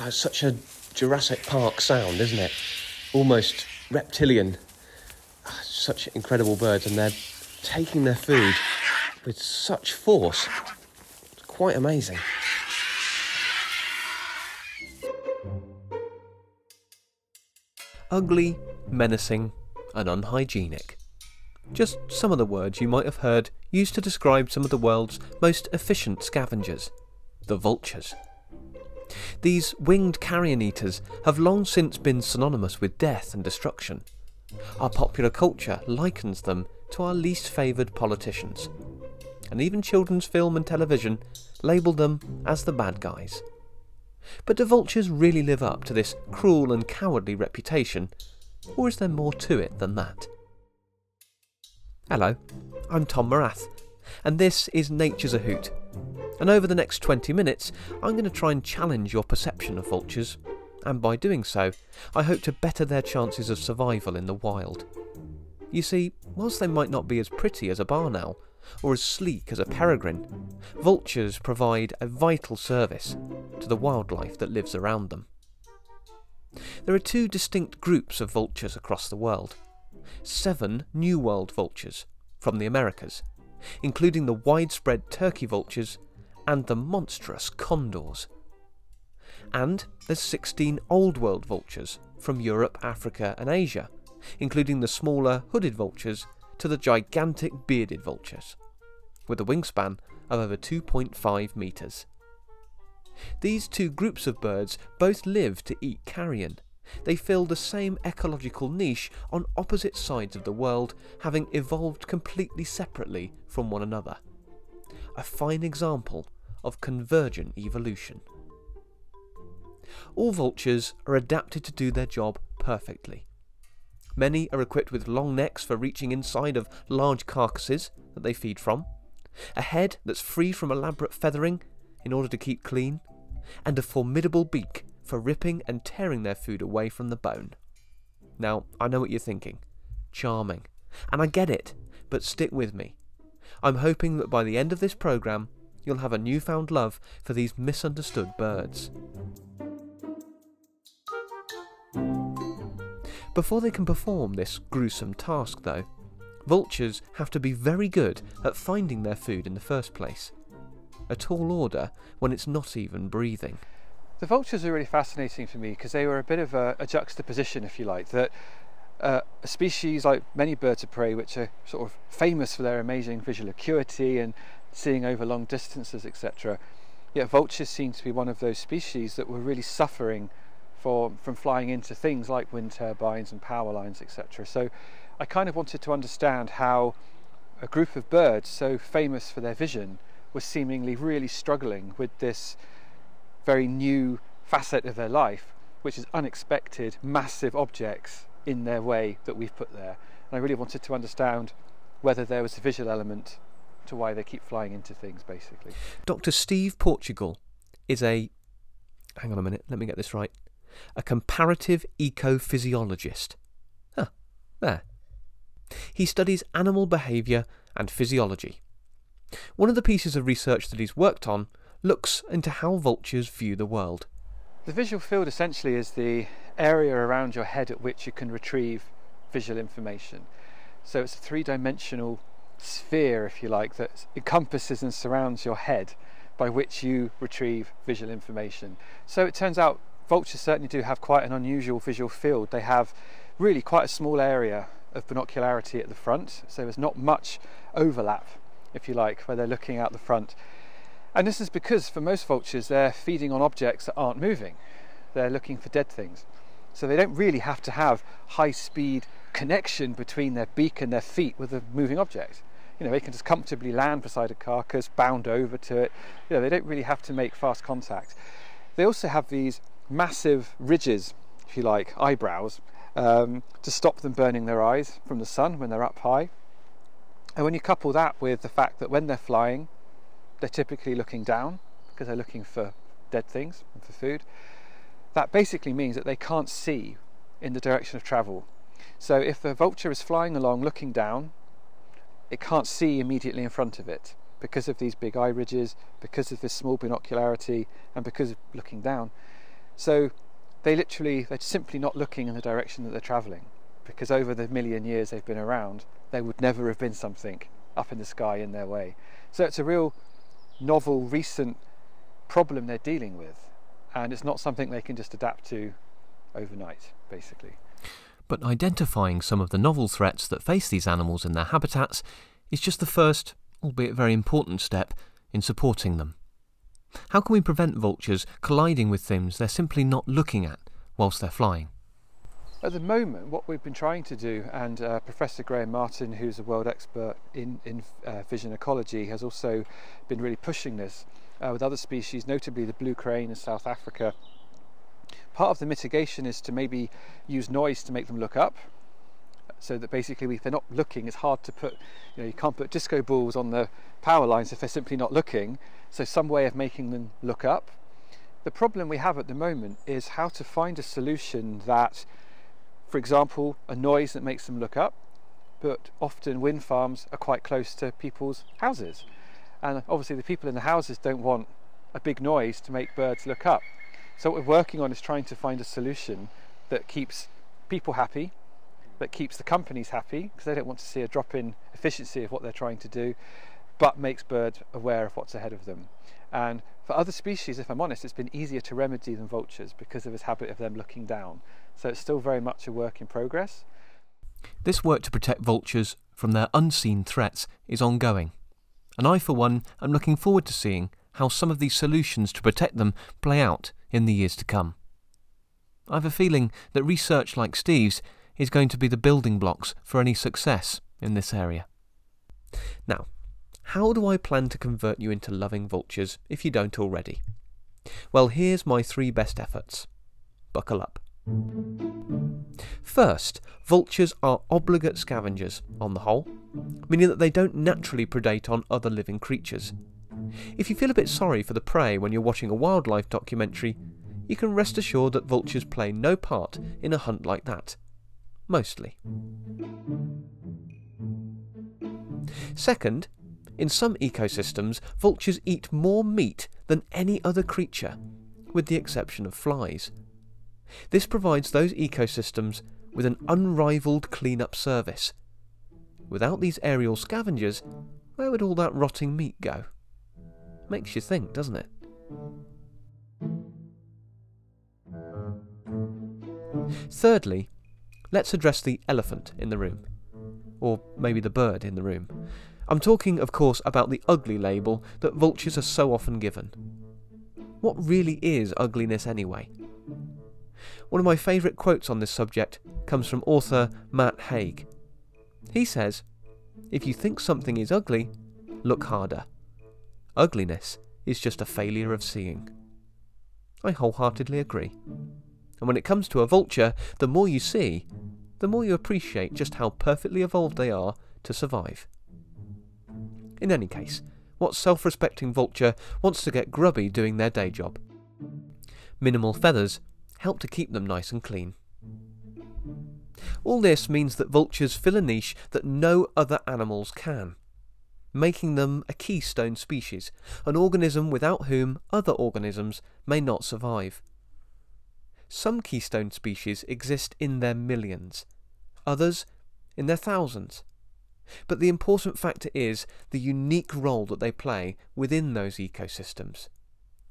It's such a Jurassic Park sound, isn't it? Almost reptilian. Ah, Such incredible birds, and they're taking their food with such force. It's quite amazing. Ugly, menacing, and unhygienic. Just some of the words you might have heard used to describe some of the world's most efficient scavengers, the vultures. These winged carrion eaters have long since been synonymous with death and destruction. Our popular culture likens them to our least favoured politicians, and even children's film and television label them as the bad guys. But do vultures really live up to this cruel and cowardly reputation, or is there more to it than that? Hello, I'm Tom Morath, and this is Nature's a Hoot. And over the next 20 minutes, I'm going to try and challenge your perception of vultures, and by doing so, I hope to better their chances of survival in the wild. You see, whilst they might not be as pretty as a barn owl, or as sleek as a peregrine, vultures provide a vital service to the wildlife that lives around them. There are two distinct groups of vultures across the world seven New World vultures from the Americas, including the widespread turkey vultures and the monstrous condors. And there's 16 Old World vultures from Europe, Africa, and Asia, including the smaller hooded vultures to the gigantic bearded vultures, with a wingspan of over 2.5 metres. These two groups of birds both live to eat carrion. They fill the same ecological niche on opposite sides of the world, having evolved completely separately from one another. A fine example of convergent evolution. All vultures are adapted to do their job perfectly. Many are equipped with long necks for reaching inside of large carcasses that they feed from, a head that's free from elaborate feathering in order to keep clean, and a formidable beak for ripping and tearing their food away from the bone. Now, I know what you're thinking. Charming. And I get it, but stick with me. I'm hoping that by the end of this programme, you'll have a newfound love for these misunderstood birds. Before they can perform this gruesome task, though, vultures have to be very good at finding their food in the first place. A tall order when it's not even breathing. The vultures are really fascinating for me because they were a bit of a, a juxtaposition, if you like, that uh, a species like many birds of prey, which are sort of famous for their amazing visual acuity and seeing over long distances, etc. Yet vultures seem to be one of those species that were really suffering for, from flying into things like wind turbines and power lines, etc. So I kind of wanted to understand how a group of birds so famous for their vision was seemingly really struggling with this very new facet of their life, which is unexpected, massive objects in their way that we've put there. And I really wanted to understand whether there was a visual element to why they keep flying into things, basically. Dr. Steve Portugal is a. Hang on a minute, let me get this right. A comparative ecophysiologist. Huh, there. He studies animal behaviour and physiology. One of the pieces of research that he's worked on looks into how vultures view the world. The visual field essentially is the area around your head at which you can retrieve visual information. So it's a three dimensional sphere, if you like, that encompasses and surrounds your head by which you retrieve visual information. So it turns out vultures certainly do have quite an unusual visual field. They have really quite a small area of binocularity at the front, so there's not much overlap, if you like, where they're looking out the front. And this is because for most vultures, they're feeding on objects that aren't moving. They're looking for dead things. So they don't really have to have high speed connection between their beak and their feet with a moving object. You know, they can just comfortably land beside a carcass, bound over to it. You know, they don't really have to make fast contact. They also have these massive ridges, if you like, eyebrows, um, to stop them burning their eyes from the sun when they're up high. And when you couple that with the fact that when they're flying, they're typically looking down because they're looking for dead things and for food. That basically means that they can't see in the direction of travel. So if the vulture is flying along looking down, it can't see immediately in front of it because of these big eye ridges, because of this small binocularity, and because of looking down. So they literally, they're simply not looking in the direction that they're travelling because over the million years they've been around, there would never have been something up in the sky in their way. So it's a real novel, recent problem they're dealing with, and it's not something they can just adapt to overnight, basically. But identifying some of the novel threats that face these animals in their habitats is just the first, albeit very important step in supporting them. How can we prevent vultures colliding with things they're simply not looking at whilst they're flying? At the moment, what we've been trying to do, and uh, Professor Graham Martin, who's a world expert in, in uh, vision ecology, has also been really pushing this uh, with other species, notably the blue crane in South Africa. Part of the mitigation is to maybe use noise to make them look up, so that basically if they're not looking, it's hard to put, you know, you can't put disco balls on the power lines if they're simply not looking. So some way of making them look up. The problem we have at the moment is how to find a solution that for example, a noise that makes them look up, but often wind farms are quite close to people's houses. And obviously, the people in the houses don't want a big noise to make birds look up. So, what we're working on is trying to find a solution that keeps people happy, that keeps the companies happy, because they don't want to see a drop in efficiency of what they're trying to do, but makes birds aware of what's ahead of them. And for other species, if I'm honest, it's been easier to remedy than vultures because of this habit of them looking down. So it's still very much a work in progress. This work to protect vultures from their unseen threats is ongoing. And I, for one, am looking forward to seeing how some of these solutions to protect them play out in the years to come. I have a feeling that research like Steve's is going to be the building blocks for any success in this area. Now, how do I plan to convert you into loving vultures if you don't already? Well, here's my three best efforts. Buckle up. First, vultures are obligate scavengers, on the whole, meaning that they don't naturally predate on other living creatures. If you feel a bit sorry for the prey when you're watching a wildlife documentary, you can rest assured that vultures play no part in a hunt like that. Mostly. Second, in some ecosystems, vultures eat more meat than any other creature, with the exception of flies. This provides those ecosystems with an unrivaled clean-up service. Without these aerial scavengers, where would all that rotting meat go? Makes you think, doesn't it? Thirdly, let's address the elephant in the room. Or maybe the bird in the room. I'm talking, of course, about the ugly label that vultures are so often given. What really is ugliness anyway? One of my favourite quotes on this subject comes from author Matt Haig. He says, If you think something is ugly, look harder. Ugliness is just a failure of seeing. I wholeheartedly agree. And when it comes to a vulture, the more you see, the more you appreciate just how perfectly evolved they are to survive. In any case, what self respecting vulture wants to get grubby doing their day job? Minimal feathers help to keep them nice and clean. All this means that vultures fill a niche that no other animals can, making them a keystone species, an organism without whom other organisms may not survive. Some keystone species exist in their millions, others in their thousands. But the important factor is the unique role that they play within those ecosystems.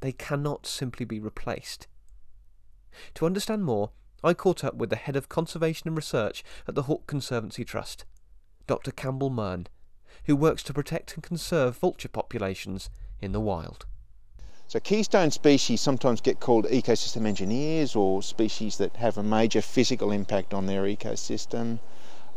They cannot simply be replaced. To understand more, I caught up with the head of conservation and research at the Hawk Conservancy Trust, Dr. Campbell Murn, who works to protect and conserve vulture populations in the wild. So keystone species sometimes get called ecosystem engineers or species that have a major physical impact on their ecosystem.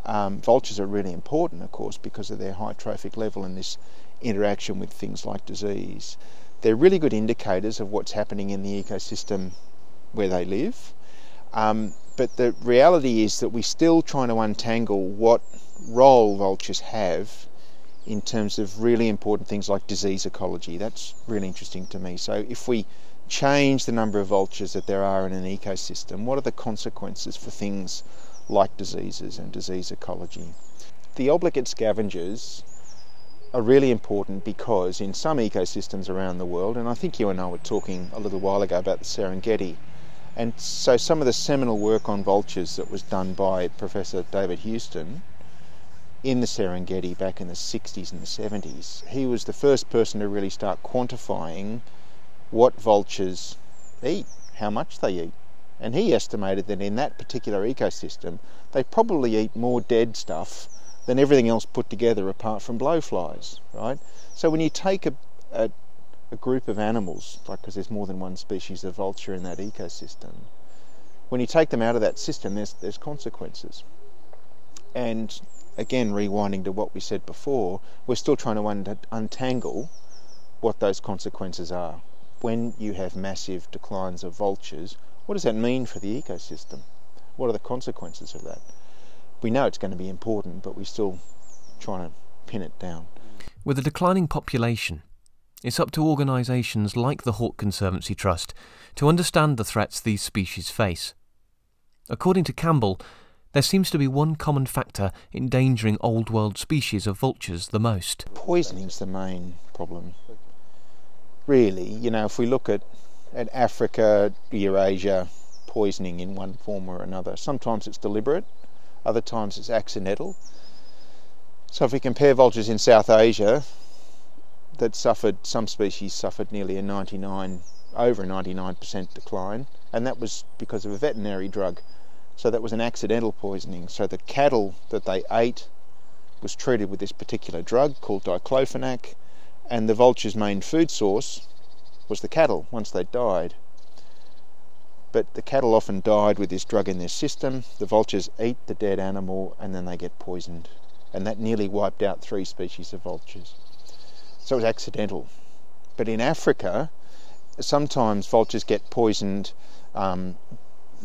Um, vultures are really important, of course, because of their high trophic level and this interaction with things like disease. They're really good indicators of what's happening in the ecosystem where they live. Um, but the reality is that we're still trying to untangle what role vultures have in terms of really important things like disease ecology. That's really interesting to me. So if we change the number of vultures that there are in an ecosystem, what are the consequences for things like diseases and disease ecology. The obligate scavengers are really important because in some ecosystems around the world, and I think you and I were talking a little while ago about the Serengeti, And so some of the seminal work on vultures that was done by Professor David Houston in the Serengeti back in the 60s and the 70s, he was the first person to really start quantifying what vultures eat, how much they eat. And he estimated that in that particular ecosystem, they probably eat more dead stuff than everything else put together apart from blowflies, right? So when you take a, a a group of animals, like because there's more than one species of vulture in that ecosystem, when you take them out of that system, there's there's consequences. And again, rewinding to what we said before, we're still trying to un- untangle what those consequences are. When you have massive declines of vultures, what does that mean for the ecosystem? What are the consequences of that? We know it's going to be important, but we're still trying to pin it down. With a declining population, it's up to organisations like the Hawk Conservancy Trust to understand the threats these species face. According to Campbell, there seems to be one common factor endangering old world species of vultures the most. Poisoning's the main problem. Really, you know, if we look at, at Africa, Eurasia, poisoning in one form or another, sometimes it's deliberate, other times it's accidental. So if we compare vultures in South Asia, that suffered, some species suffered nearly a 99, over a 99% decline, and that was because of a veterinary drug. So that was an accidental poisoning. So the cattle that they ate was treated with this particular drug called diclofenac, and the vulture's main food source was the cattle once they died. But the cattle often died with this drug in their system. The vultures eat the dead animal and then they get poisoned. And that nearly wiped out three species of vultures. So it was accidental. But in Africa, sometimes vultures get poisoned um,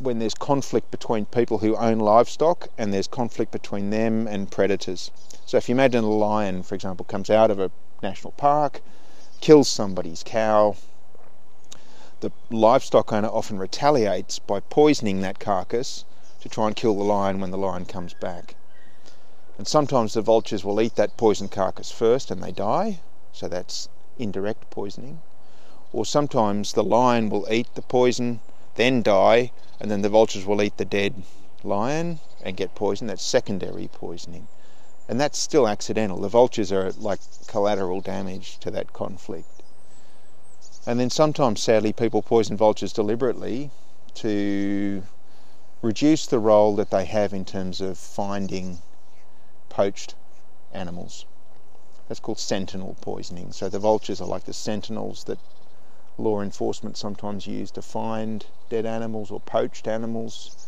when there's conflict between people who own livestock and there's conflict between them and predators. So if you imagine a lion, for example, comes out of a national park, kills somebody's cow, the livestock owner often retaliates by poisoning that carcass to try and kill the lion when the lion comes back. And sometimes the vultures will eat that poisoned carcass first and they die, so that's indirect poisoning. Or sometimes the lion will eat the poison, then die, and then the vultures will eat the dead lion and get poisoned. That's secondary poisoning. And that's still accidental. The vultures are like collateral damage to that conflict. And then sometimes, sadly, people poison vultures deliberately to reduce the role that they have in terms of finding poached animals. That's called sentinel poisoning. So the vultures are like the sentinels that law enforcement sometimes use to find dead animals or poached animals.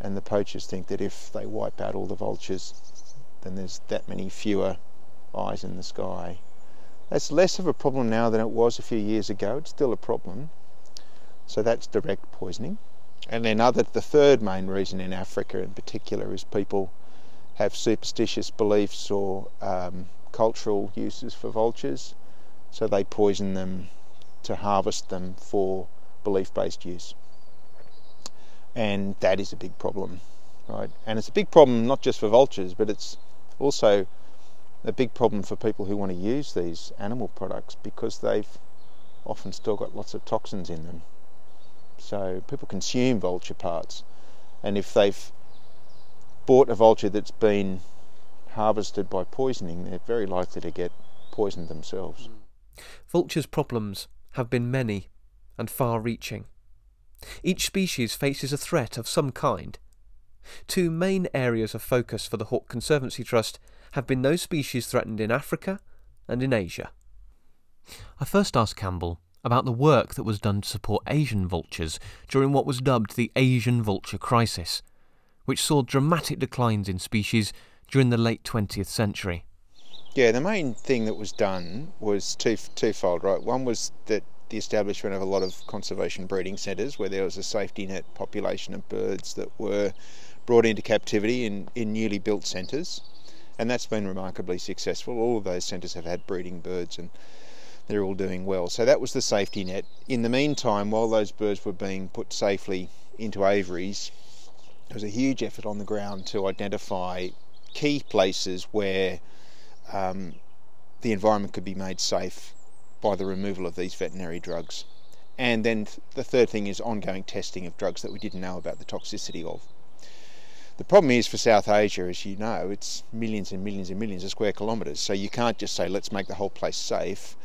And the poachers think that if they wipe out all the vultures, then there's that many fewer eyes in the sky. That's less of a problem now than it was a few years ago. It's still a problem. So that's direct poisoning. And then other the third main reason in Africa in particular is people have superstitious beliefs or um, cultural uses for vultures, so they poison them to harvest them for belief based use. And that is a big problem, right? And it's a big problem not just for vultures, but it's also a big problem for people who want to use these animal products because they've often still got lots of toxins in them. So people consume vulture parts, and if they've bought a vulture that's been harvested by poisoning, they're very likely to get poisoned themselves. Vultures' problems have been many and far reaching. Each species faces a threat of some kind. Two main areas of focus for the Hawk Conservancy Trust have been those species threatened in Africa and in Asia. I first asked Campbell about the work that was done to support Asian vultures during what was dubbed the Asian vulture crisis, which saw dramatic declines in species during the late 20th century? Yeah, the main thing that was done was two, twofold, right? One was that the establishment of a lot of conservation breeding centres where there was a safety net population of birds that were brought into captivity in, in newly built centres. And that's been remarkably successful. All of those centres have had breeding birds and they're all doing well. So that was the safety net. In the meantime, while those birds were being put safely into aviaries, there was a huge effort on the ground to identify key places where um, the environment could be made safe by the removal of these veterinary drugs. and then the third thing is ongoing testing of drugs that we didn't know about the toxicity of. The problem is for South Asia, as you know, it's millions and millions and millions of square kilometres, so you can't just say let's make the whole place safe.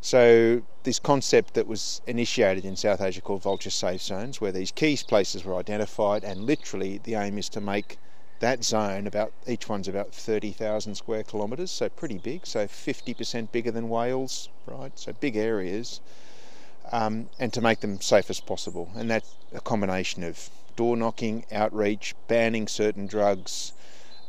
So this concept that was initiated in South Asia called vulture safe zones, where these key places were identified, and literally the aim is to make that zone about each one's about 30,000 square kilometres, so pretty big, so 50% bigger than Wales, right? So big areas, um, and to make them safe as possible, and that's a combination of door knocking, outreach, banning certain drugs,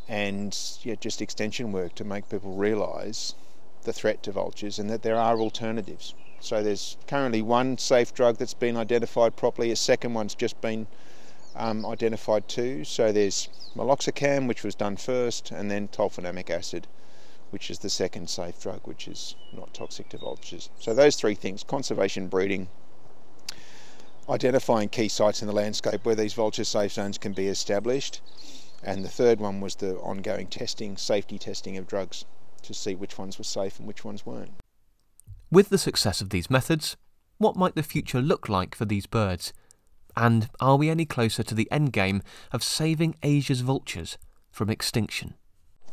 and yeah, just extension work to make people realise the threat to vultures and that there are alternatives. So there's currently one safe drug that's been identified properly. A second one's just been um, identified too. So there's meloxicam, which was done first, and then tolfenamic acid, which is the second safe drug, which is not toxic to vultures. So those three things: conservation, breeding, identifying key sites in the landscape where these vulture safe zones can be established, and the third one was the ongoing testing, safety testing of drugs to see which ones were safe and which ones weren't. With the success of these methods, what might the future look like for these birds? And are we any closer to the end game of saving Asia's vultures from extinction?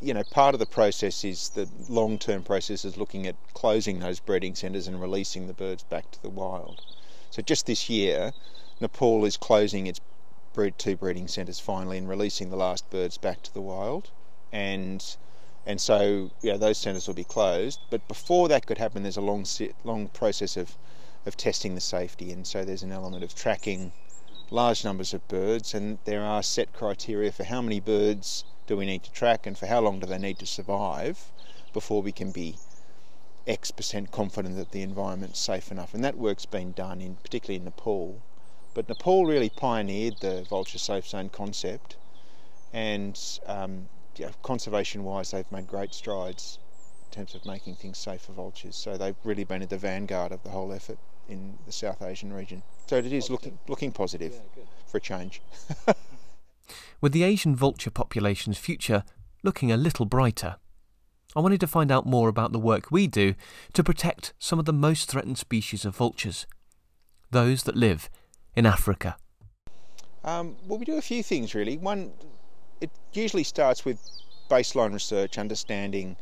You know, part of the process is the long term process is looking at closing those breeding centres and releasing the birds back to the wild. So just this year, Nepal is closing its breed two breeding centres finally and releasing the last birds back to the wild. And and so yeah, those centres will be closed. But before that could happen, there's a long long process of of testing the safety, and so there's an element of tracking large numbers of birds, and there are set criteria for how many birds do we need to track and for how long do they need to survive before we can be X percent confident that the environment's safe enough. And that work's been done in particularly in Nepal. But Nepal really pioneered the vulture safe zone concept, and um, yeah, conservation wise, they've made great strides in terms of making things safe for vultures. So they've really been at the vanguard of the whole effort in the South Asian region. So it is looking looking positive yeah, for a change. With the Asian vulture population's future looking a little brighter, I wanted to find out more about the work we do to protect some of the most threatened species of vultures, those that live in Africa. Um, well, we do a few things really. One, it usually starts with baseline research, understanding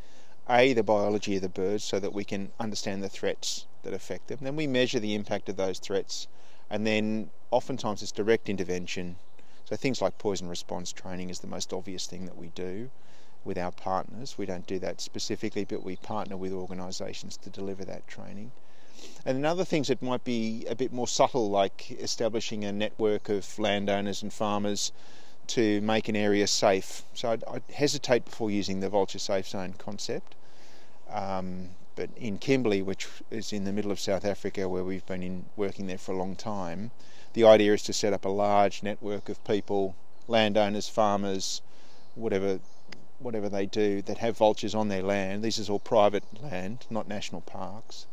a the biology of the birds, so that we can understand the threats that affect them. Then we measure the impact of those threats, and then oftentimes it's direct intervention. So things like poison response training is the most obvious thing that we do with our partners. We don't do that specifically, but we partner with organisations to deliver that training. And then other things that might be a bit more subtle, like establishing a network of landowners and farmers to make an area safe. So I'd, I'd hesitate before using the vulture safe zone concept. Um, but in Kimberley, which is in the middle of South Africa, where we've been in, working there for a long time, the idea is to set up a large network of people, landowners, farmers, whatever whatever they do, that have vultures on their land. This is all private land, not national parks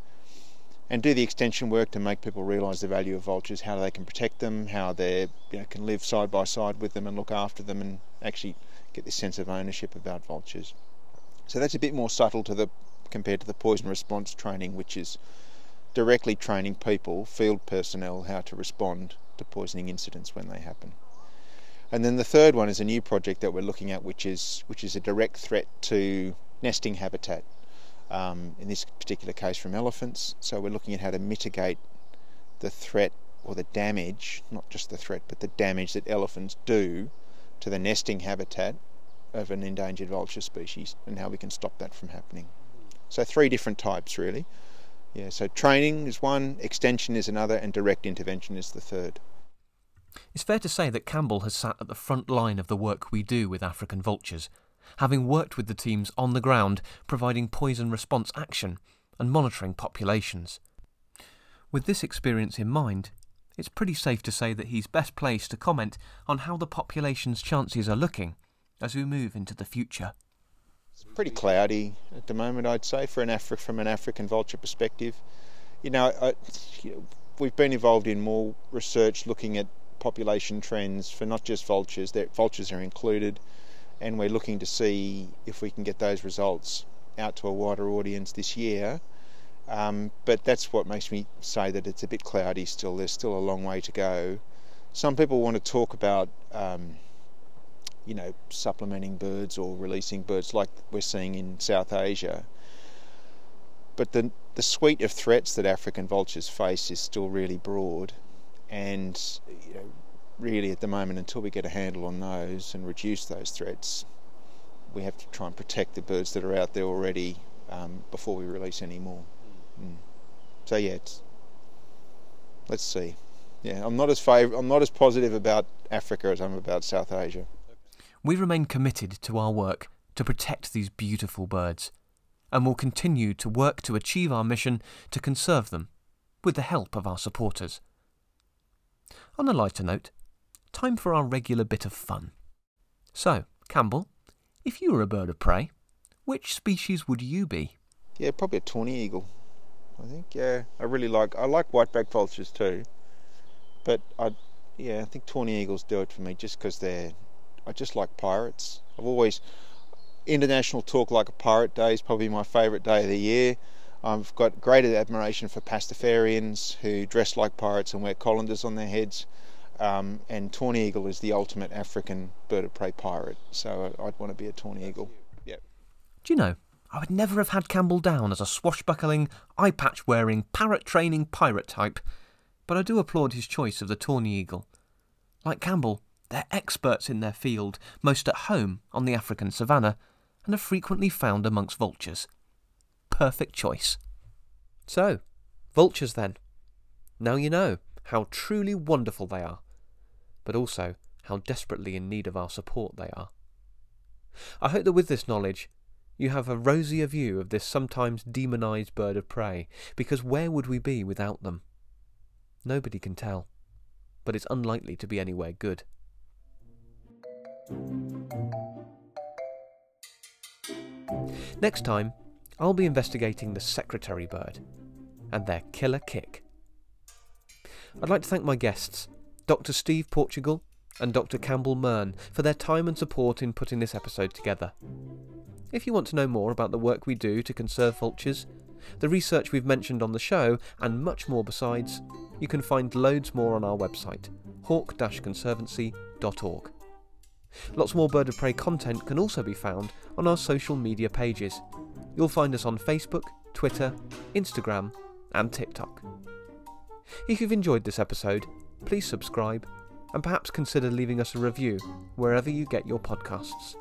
and do the extension work to make people realise the value of vultures, how they can protect them, how they you know, can live side by side with them and look after them, and actually get this sense of ownership about vultures. So that's a bit more subtle to the compared to the poison response training, which is directly training people, field personnel, how to respond to poisoning incidents when they happen. And then the third one is a new project that we're looking at, which is which is a direct threat to nesting habitat um, in this particular case from elephants. So we're looking at how to mitigate the threat or the damage, not just the threat, but the damage that elephants do to the nesting habitat of an endangered vulture species and how we can stop that from happening. So three different types really. Yeah, so training is one, extension is another, and direct intervention is the third. It's fair to say that Campbell has sat at the front line of the work we do with African vultures having worked with the teams on the ground providing poison response action and monitoring populations. With this experience in mind, it's pretty safe to say that he's best placed to comment on how the population's chances are looking as we move into the future. It's pretty cloudy at the moment, I'd say, for an Afri- from an African vulture perspective. You know, I, you know, we've been involved in more research looking at population trends for not just vultures, that vultures are included, and we're looking to see if we can get those results out to a wider audience this year. Um, but that's what makes me say that it's a bit cloudy still. There's still a long way to go. Some people want to talk about, um, you know, supplementing birds or releasing birds like we're seeing in South Asia. But the the suite of threats that African vultures face is still really broad, and you know, really at the moment, until we get a handle on those and reduce those threats, we have to try and protect the birds that are out there already um, before we release any more. Mm. So yeah, let's see. Yeah, I'm not as favor- I'm not as positive about Africa as I'm about South Asia. We remain committed to our work to protect these beautiful birds, and will continue to work to achieve our mission to conserve them, with the help of our supporters. On a lighter note, time for our regular bit of fun. So, Campbell, if you were a bird of prey, which species would you be? Yeah, probably a tawny eagle. I think. Yeah, I really like. I like white-backed vultures too, but I, yeah, I think tawny eagles do it for me just because they're. I just like pirates. I've always International Talk Like a Pirate Day is probably my favourite day of the year. I've got great admiration for Pastafarians who dress like pirates and wear colanders on their heads. Um, and tawny eagle is the ultimate African bird of prey pirate. So I'd want to be a tawny eagle. Yep. Do you know, I would never have had Campbell down as a swashbuckling, eye patch wearing, parrot training pirate type, but I do applaud his choice of the tawny eagle. Like Campbell, they're experts in their field, most at home on the African savannah, and are frequently found amongst vultures. Perfect choice. So, vultures then. Now you know how truly wonderful they are, but also how desperately in need of our support they are. I hope that with this knowledge, you have a rosier view of this sometimes demonized bird of prey, because where would we be without them? Nobody can tell, but it's unlikely to be anywhere good. Next time, I'll be investigating the secretary bird and their killer kick. I'd like to thank my guests, Dr. Steve Portugal and Dr. Campbell Murn, for their time and support in putting this episode together. If you want to know more about the work we do to conserve vultures, the research we've mentioned on the show, and much more besides, you can find loads more on our website, hawk-conservancy.org. Lots more bird of prey content can also be found on our social media pages. You'll find us on Facebook, Twitter, Instagram, and TikTok. If you've enjoyed this episode, please subscribe and perhaps consider leaving us a review wherever you get your podcasts.